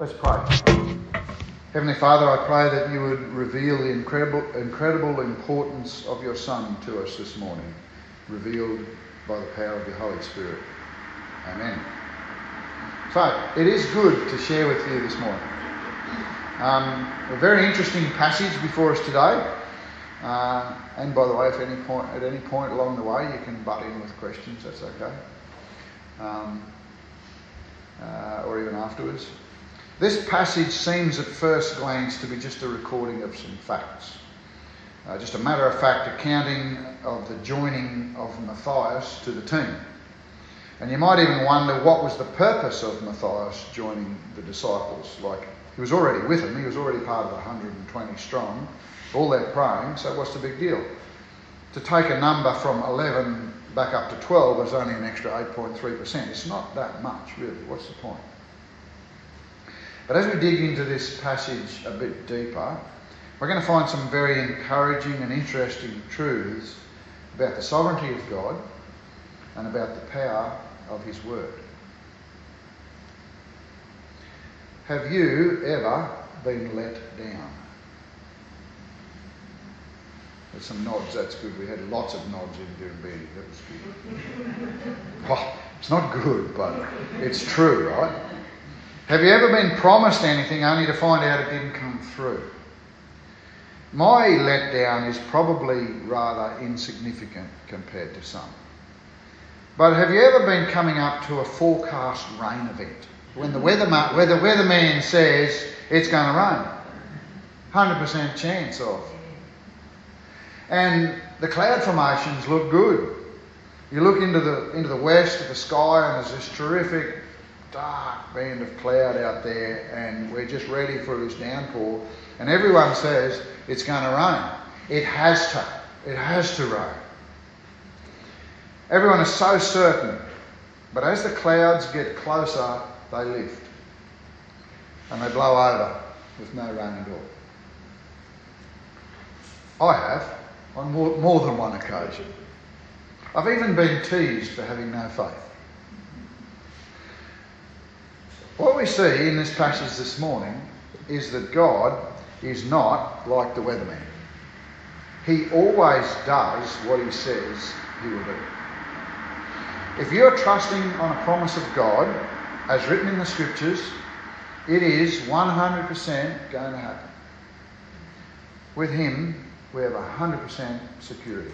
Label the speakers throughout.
Speaker 1: Let's pray. Heavenly Father, I pray that you would reveal the incredible, incredible importance of your Son to us this morning, revealed by the power of your Holy Spirit. Amen. So, it is good to share with you this morning. Um, a very interesting passage before us today. Uh, and by the way, if any point, at any point along the way you can butt in with questions, that's okay. Um, uh, or even afterwards. This passage seems at first glance to be just a recording of some facts. Uh, just a matter of fact accounting of the joining of Matthias to the team. And you might even wonder what was the purpose of Matthias joining the disciples. Like, he was already with them, he was already part of the 120 strong. All they're praying, so what's the big deal? To take a number from 11 back up to 12 is only an extra 8.3%. It's not that much, really. What's the point? But as we dig into this passage a bit deeper, we're going to find some very encouraging and interesting truths about the sovereignty of God and about the power of His Word. Have you ever been let down? There's some nods, that's good. We had lots of nods in Doonbeatty, that was good. It's not good, but it's true, right? Have you ever been promised anything only to find out it didn't come through? My letdown is probably rather insignificant compared to some. But have you ever been coming up to a forecast rain event when the weatherman, where the weatherman says it's going to rain? 100% chance of. And the cloud formations look good. You look into the into the west of the sky, and there's this terrific dark band of cloud out there, and we're just ready for this downpour. And everyone says it's going to rain. It has to. It has to rain. Everyone is so certain. But as the clouds get closer, they lift. And they blow over with no rain at all. I have, on more, more than one occasion. I've even been teased for having no faith. What we see in this passage this morning is that God is not like the weatherman. He always does what he says he will do. If you're trusting on a promise of God, as written in the scriptures, it is 100% going to happen. With Him, we have 100% security.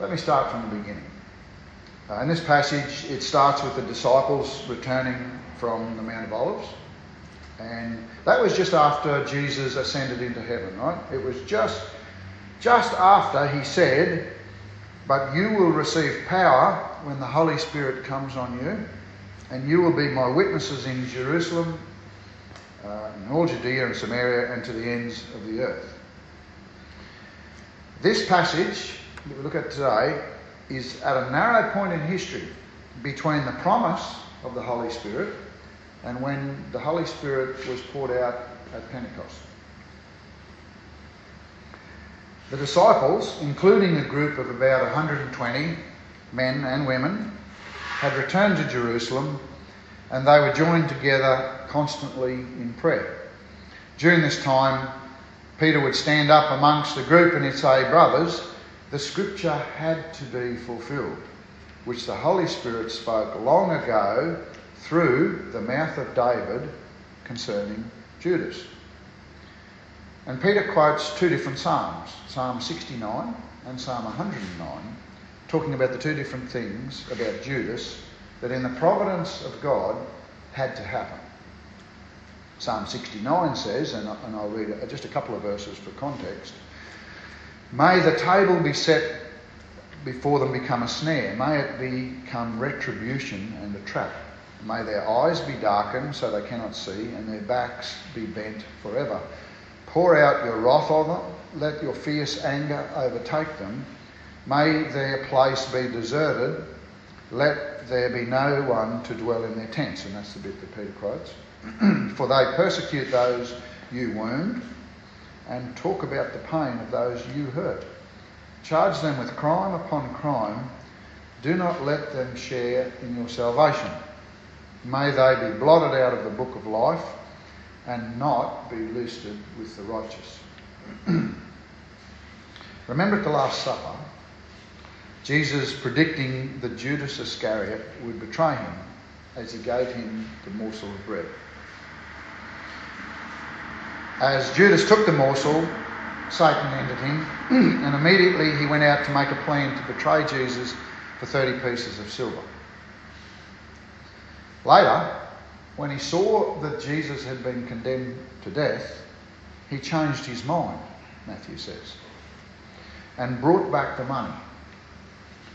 Speaker 1: Let me start from the beginning. Uh, in this passage, it starts with the disciples returning from the Mount of Olives. And that was just after Jesus ascended into heaven, right? It was just, just after he said, But you will receive power when the Holy Spirit comes on you, and you will be my witnesses in Jerusalem, uh, in all Judea and Samaria, and to the ends of the earth. This passage that we look at today is at a narrow point in history between the promise of the Holy Spirit and when the Holy Spirit was poured out at Pentecost. The disciples, including a group of about 120 men and women, had returned to Jerusalem and they were joined together constantly in prayer. During this time, Peter would stand up amongst the group and he'd say, Brothers, the scripture had to be fulfilled, which the Holy Spirit spoke long ago through the mouth of David concerning Judas. And Peter quotes two different Psalms, Psalm 69 and Psalm 109, talking about the two different things about Judas that in the providence of God had to happen. Psalm 69 says, and I'll read just a couple of verses for context May the table be set before them become a snare. May it become retribution and a trap. May their eyes be darkened so they cannot see, and their backs be bent forever. Pour out your wrath on them. Let your fierce anger overtake them. May their place be deserted. Let there be no one to dwell in their tents. And that's the bit that Peter quotes. For they persecute those you wound and talk about the pain of those you hurt. Charge them with crime upon crime. Do not let them share in your salvation. may they be blotted out of the book of life and not be listed with the righteous. Remember at the Last Supper, Jesus predicting that Judas Iscariot would betray him as he gave him the morsel of bread. As Judas took the morsel, Satan entered him, hmm. and immediately he went out to make a plan to betray Jesus for 30 pieces of silver. Later, when he saw that Jesus had been condemned to death, he changed his mind, Matthew says, and brought back the money.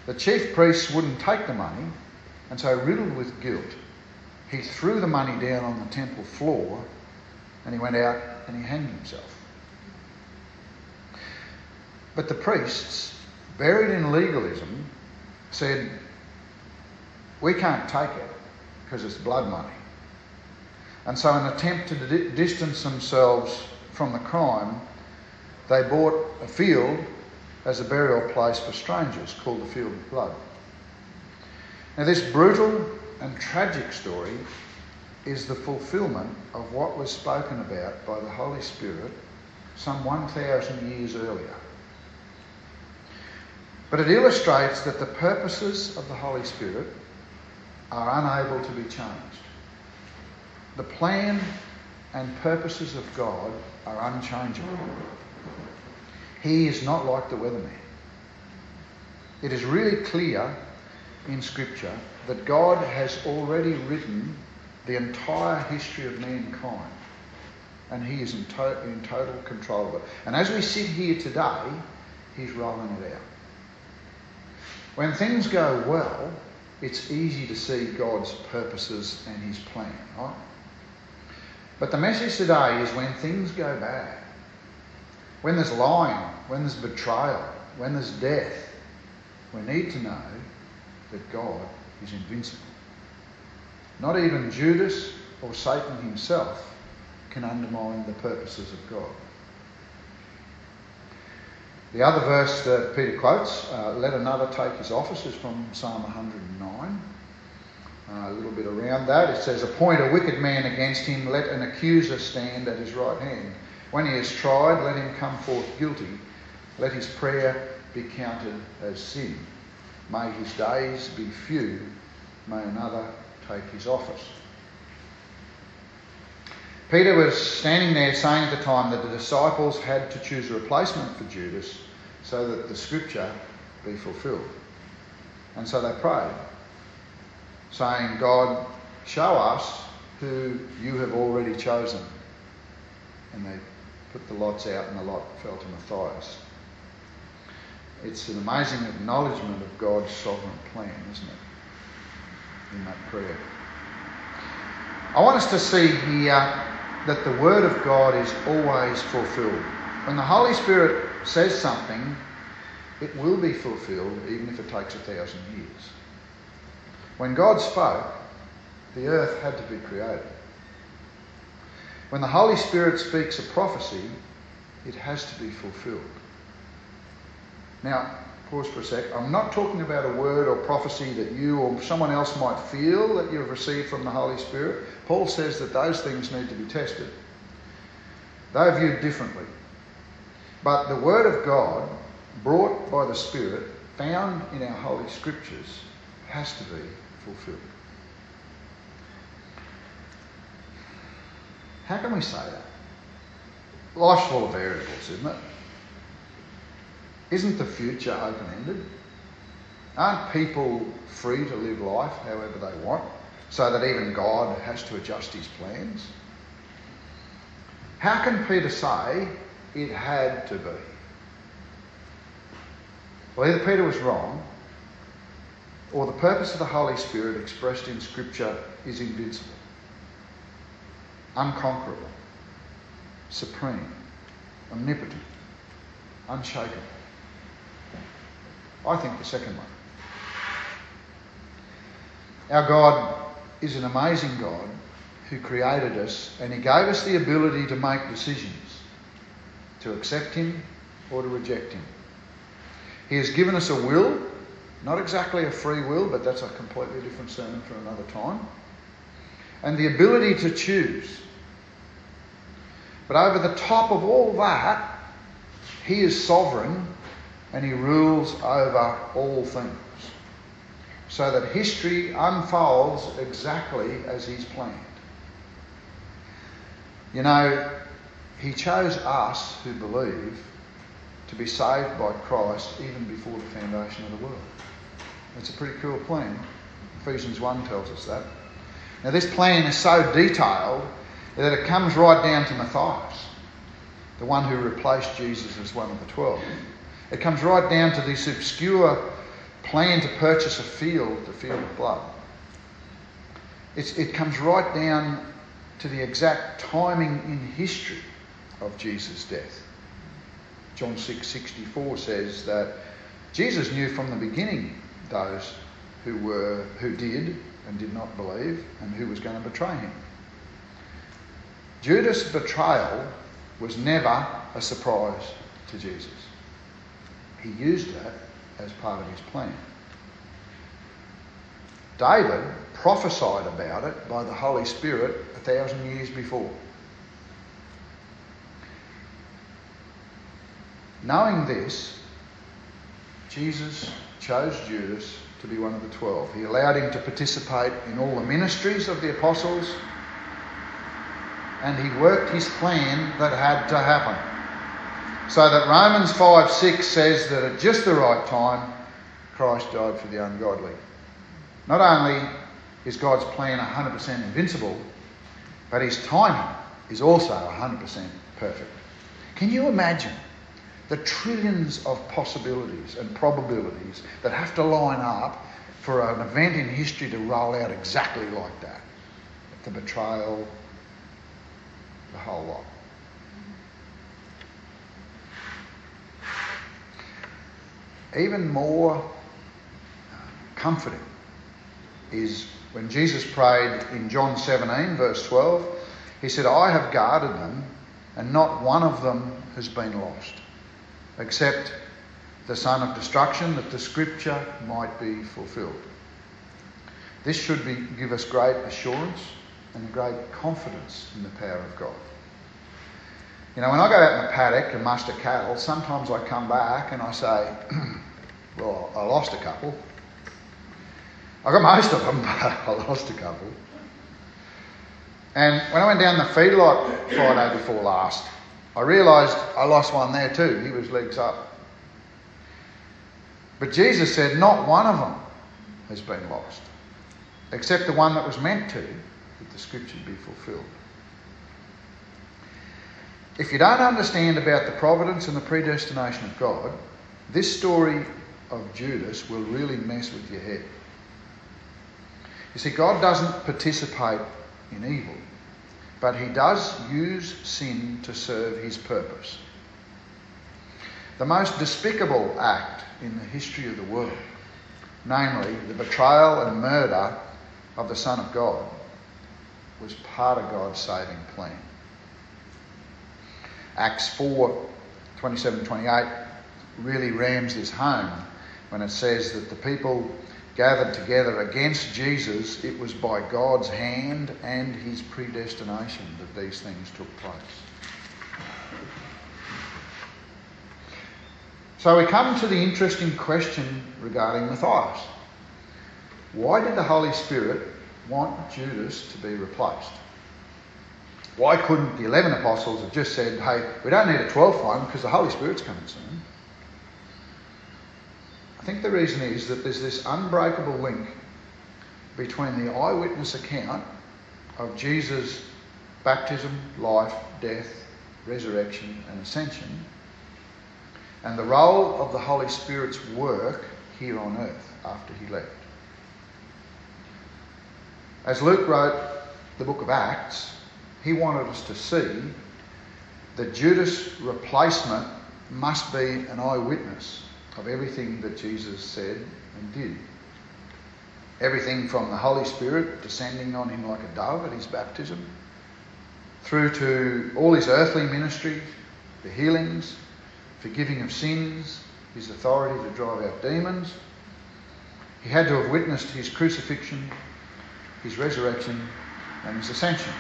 Speaker 1: The chief priests wouldn't take the money, and so, riddled with guilt, he threw the money down on the temple floor and he went out and he hanged himself. But the priests, buried in legalism, said, We can't take it because it's blood money. And so, in an attempt to distance themselves from the crime, they bought a field as a burial place for strangers called the Field of Blood. Now, this brutal and tragic story is the fulfillment of what was spoken about by the Holy Spirit some 1,000 years earlier. But it illustrates that the purposes of the Holy Spirit are unable to be changed. The plan and purposes of God are unchangeable. He is not like the weatherman. It is really clear in Scripture that God has already written the entire history of mankind and He is in, to- in total control of it. And as we sit here today, He's rolling it out. When things go well, it's easy to see God's purposes and His plan, right? But the message today is when things go bad, when there's lying, when there's betrayal, when there's death, we need to know that God is invincible. Not even Judas or Satan himself can undermine the purposes of God. The other verse that Peter quotes, uh, let another take his office, is from Psalm 109. Uh, a little bit around that, it says, Appoint a wicked man against him, let an accuser stand at his right hand. When he is tried, let him come forth guilty. Let his prayer be counted as sin. May his days be few. May another take his office. Peter was standing there saying at the time that the disciples had to choose a replacement for Judas so that the scripture be fulfilled. And so they prayed, saying, God, show us who you have already chosen. And they put the lots out, and the lot fell to Matthias. It's an amazing acknowledgement of God's sovereign plan, isn't it? In that prayer. I want us to see here that the Word of God is always fulfilled. When the Holy Spirit says something, it will be fulfilled even if it takes a thousand years. When God spoke, the earth had to be created. When the Holy Spirit speaks a prophecy, it has to be fulfilled. Now, pause for a sec. I'm not talking about a word or prophecy that you or someone else might feel that you've received from the Holy Spirit. Paul says that those things need to be tested. They're viewed differently. But the Word of God, brought by the Spirit, found in our Holy Scriptures, has to be fulfilled. How can we say that? Life's full of variables, isn't it? Isn't the future open ended? Aren't people free to live life however they want so that even God has to adjust his plans? How can Peter say it had to be? Well, either Peter was wrong or the purpose of the Holy Spirit expressed in Scripture is invincible, unconquerable, supreme, omnipotent, unshakable. I think the second one. Our God is an amazing God who created us and He gave us the ability to make decisions, to accept Him or to reject Him. He has given us a will, not exactly a free will, but that's a completely different sermon for another time. and the ability to choose. But over the top of all that, he is sovereign and he rules over all things. So that history unfolds exactly as he's planned. You know, he chose us who believe to be saved by Christ even before the foundation of the world. It's a pretty cool plan. Ephesians 1 tells us that. Now, this plan is so detailed that it comes right down to Matthias, the one who replaced Jesus as one of the twelve. It comes right down to this obscure plan to purchase a field, the field of blood. It's, it comes right down to the exact timing in history of Jesus' death. John 6 64 says that Jesus knew from the beginning those who were who did and did not believe and who was going to betray him. Judas' betrayal was never a surprise to Jesus. He used that as part of his plan. David prophesied about it by the Holy Spirit a thousand years before. Knowing this, Jesus chose Judas to be one of the twelve. He allowed him to participate in all the ministries of the apostles, and he worked his plan that had to happen. So that Romans 5 6 says that at just the right time, Christ died for the ungodly. Not only is God's plan 100% invincible, but his timing is also 100% perfect. Can you imagine the trillions of possibilities and probabilities that have to line up for an event in history to roll out exactly like that. The betrayal, the whole lot. Even more uh, comforting is when Jesus prayed in John 17, verse 12, he said, I have guarded them, and not one of them has been lost except the son of destruction, that the scripture might be fulfilled. This should be, give us great assurance and great confidence in the power of God. You know, when I go out in the paddock and muster cattle, sometimes I come back and I say, well, I lost a couple. I got most of them, but I lost a couple. And when I went down the feedlot Friday before last, I realised I lost one there too. He was legs up. But Jesus said, Not one of them has been lost, except the one that was meant to, that the scripture be fulfilled. If you don't understand about the providence and the predestination of God, this story of Judas will really mess with your head. You see, God doesn't participate in evil. But he does use sin to serve his purpose. The most despicable act in the history of the world, namely the betrayal and murder of the Son of God, was part of God's saving plan. Acts 4 27 28 really rams this home when it says that the people gathered together against Jesus, it was by God's hand and his predestination that these things took place. So we come to the interesting question regarding Matthias. Why did the Holy Spirit want Judas to be replaced? Why couldn't the 11 apostles have just said, hey, we don't need a 12th one because the Holy Spirit's coming soon? Think the reason is that there's this unbreakable link between the eyewitness account of Jesus' baptism, life, death, resurrection, and ascension, and the role of the Holy Spirit's work here on earth after he left. As Luke wrote the book of Acts, he wanted us to see that Judas' replacement must be an eyewitness of everything that Jesus said and did. Everything from the Holy Spirit descending on him like a dove at his baptism, through to all his earthly ministry, the healings, forgiving of sins, his authority to drive out demons. He had to have witnessed his crucifixion, his resurrection, and his ascension.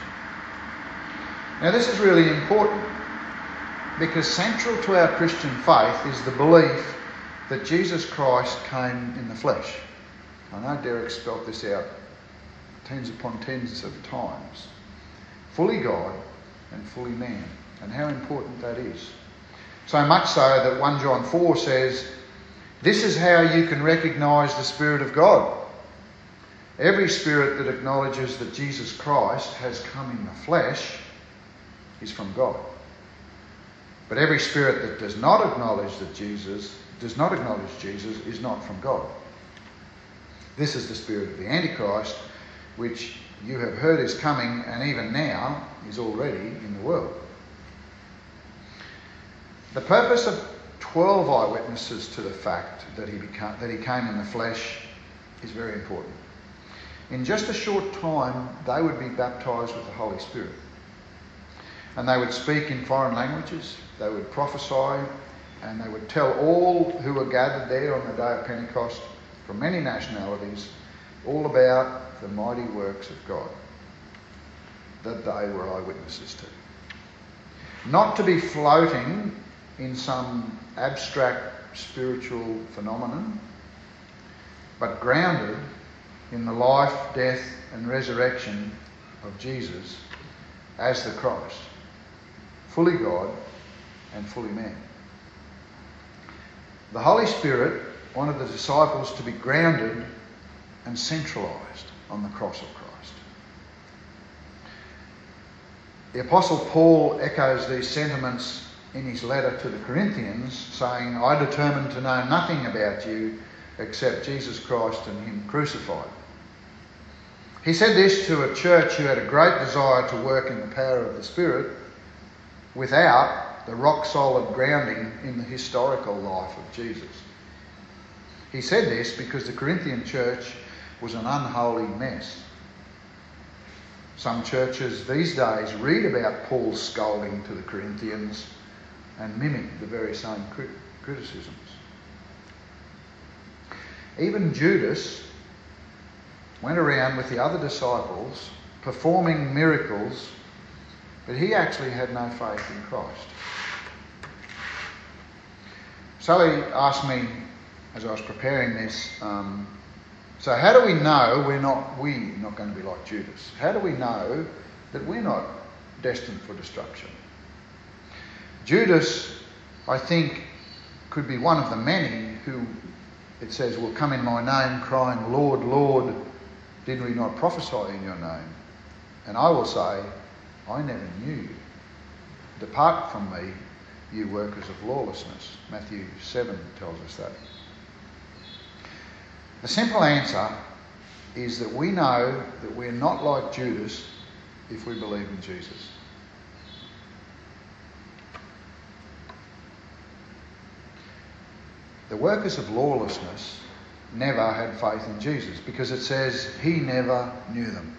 Speaker 1: Now, this is really important because central to our Christian faith is the belief that Jesus Christ came in the flesh. I know Derek spelt this out tens upon tens of times. Fully God and fully man, and how important that is. So much so that 1 John 4 says, This is how you can recognize the Spirit of God. Every spirit that acknowledges that Jesus Christ has come in the flesh is from God. But every spirit that does not acknowledge that Jesus does not acknowledge Jesus is not from God. This is the spirit of the Antichrist, which you have heard is coming and even now is already in the world. The purpose of 12 eyewitnesses to the fact that he, became, that he came in the flesh is very important. In just a short time, they would be baptized with the Holy Spirit. And they would speak in foreign languages, they would prophesy, and they would tell all who were gathered there on the day of Pentecost from many nationalities all about the mighty works of God that they were eyewitnesses to. Not to be floating in some abstract spiritual phenomenon, but grounded in the life, death, and resurrection of Jesus as the Christ, fully God and fully man. The Holy Spirit wanted the disciples to be grounded and centralized on the cross of Christ. The Apostle Paul echoes these sentiments in his letter to the Corinthians, saying, I determined to know nothing about you except Jesus Christ and Him crucified. He said this to a church who had a great desire to work in the power of the Spirit without the rock solid grounding in the historical life of Jesus. He said this because the Corinthian church was an unholy mess. Some churches these days read about Paul's scolding to the Corinthians and mimic the very same criticisms. Even Judas went around with the other disciples performing miracles, but he actually had no faith in Christ. Sally asked me as I was preparing this, um, so how do we know we're not we not going to be like Judas? How do we know that we're not destined for destruction? Judas, I think, could be one of the many who it says will come in my name crying, Lord, Lord, did we not prophesy in your name? And I will say, I never knew you. Depart from me, you workers of lawlessness. Matthew 7 tells us that. The simple answer is that we know that we're not like Judas if we believe in Jesus. The workers of lawlessness never had faith in Jesus because it says he never knew them.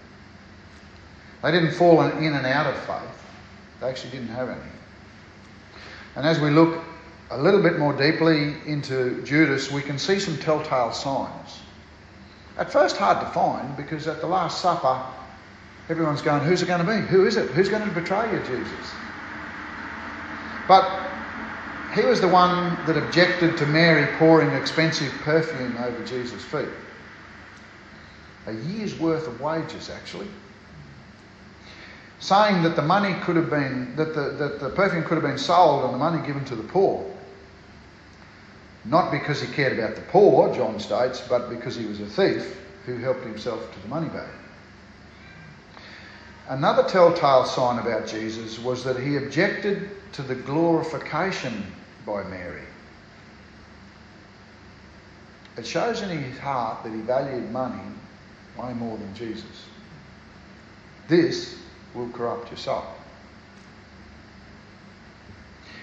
Speaker 1: They didn't fall in and out of faith, they actually didn't have any. And as we look a little bit more deeply into Judas, we can see some telltale signs. At first, hard to find because at the Last Supper, everyone's going, Who's it going to be? Who is it? Who's going to betray you, Jesus? But he was the one that objected to Mary pouring expensive perfume over Jesus' feet. A year's worth of wages, actually. Saying that the money could have been, that the, that the perfume could have been sold and the money given to the poor. Not because he cared about the poor, John states, but because he was a thief who helped himself to the money bag. Another telltale sign about Jesus was that he objected to the glorification by Mary. It shows in his heart that he valued money way more than Jesus. This will corrupt your soul.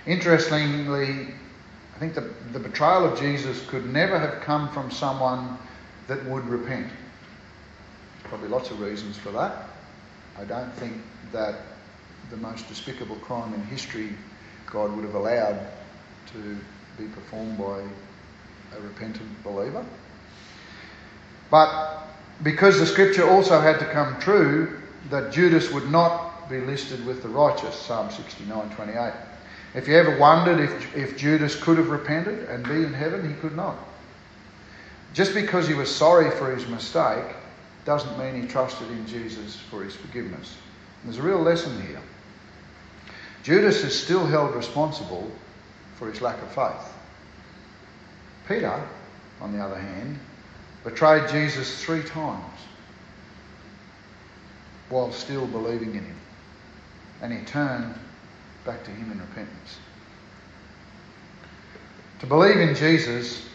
Speaker 1: Interestingly, I think the, the betrayal of Jesus could never have come from someone that would repent. Probably lots of reasons for that. I don't think that the most despicable crime in history God would have allowed to be performed by a repentant believer. But because the scripture also had to come true, that Judas would not be listed with the righteous, Psalm 69 28. If you ever wondered if, if Judas could have repented and be in heaven, he could not. Just because he was sorry for his mistake doesn't mean he trusted in Jesus for his forgiveness. There's a real lesson here. Judas is still held responsible for his lack of faith. Peter, on the other hand, betrayed Jesus three times while still believing in him. And he turned back to him in repentance. To believe in Jesus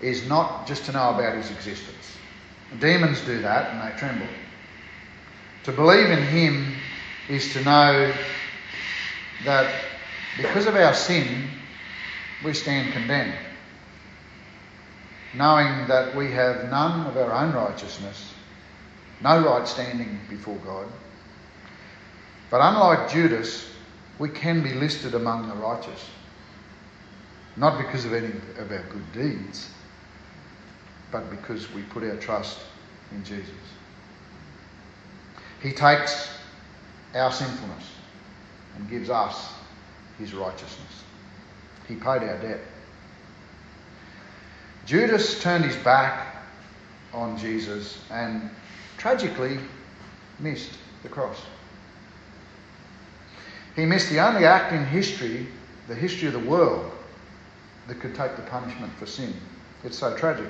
Speaker 1: is not just to know about his existence. Demons do that and they tremble. To believe in him is to know that because of our sin, we stand condemned. Knowing that we have none of our own righteousness, no right standing before God. But unlike Judas, we can be listed among the righteous. Not because of any of our good deeds, but because we put our trust in Jesus. He takes our sinfulness and gives us his righteousness. He paid our debt. Judas turned his back on Jesus and tragically missed the cross. He missed the only act in history, the history of the world, that could take the punishment for sin. It's so tragic.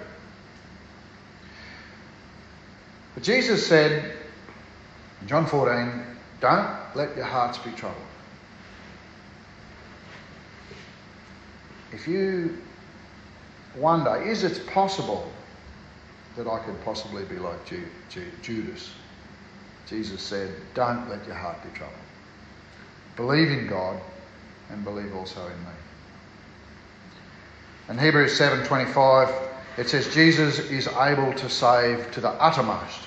Speaker 1: But Jesus said in John 14, don't let your hearts be troubled. If you wonder, is it possible that I could possibly be like Judas? Jesus said, don't let your heart be troubled. Believe in God and believe also in me. In Hebrews 7:25 it says Jesus is able to save to the uttermost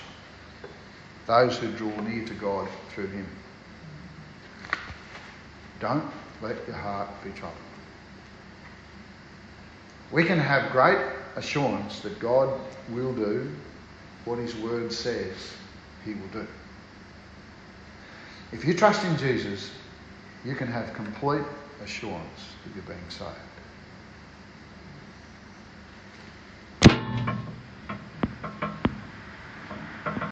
Speaker 1: those who draw near to God through him. Don't let your heart be troubled. We can have great assurance that God will do what his word says he will do. If you trust in Jesus, you can have complete assurance that you're being saved.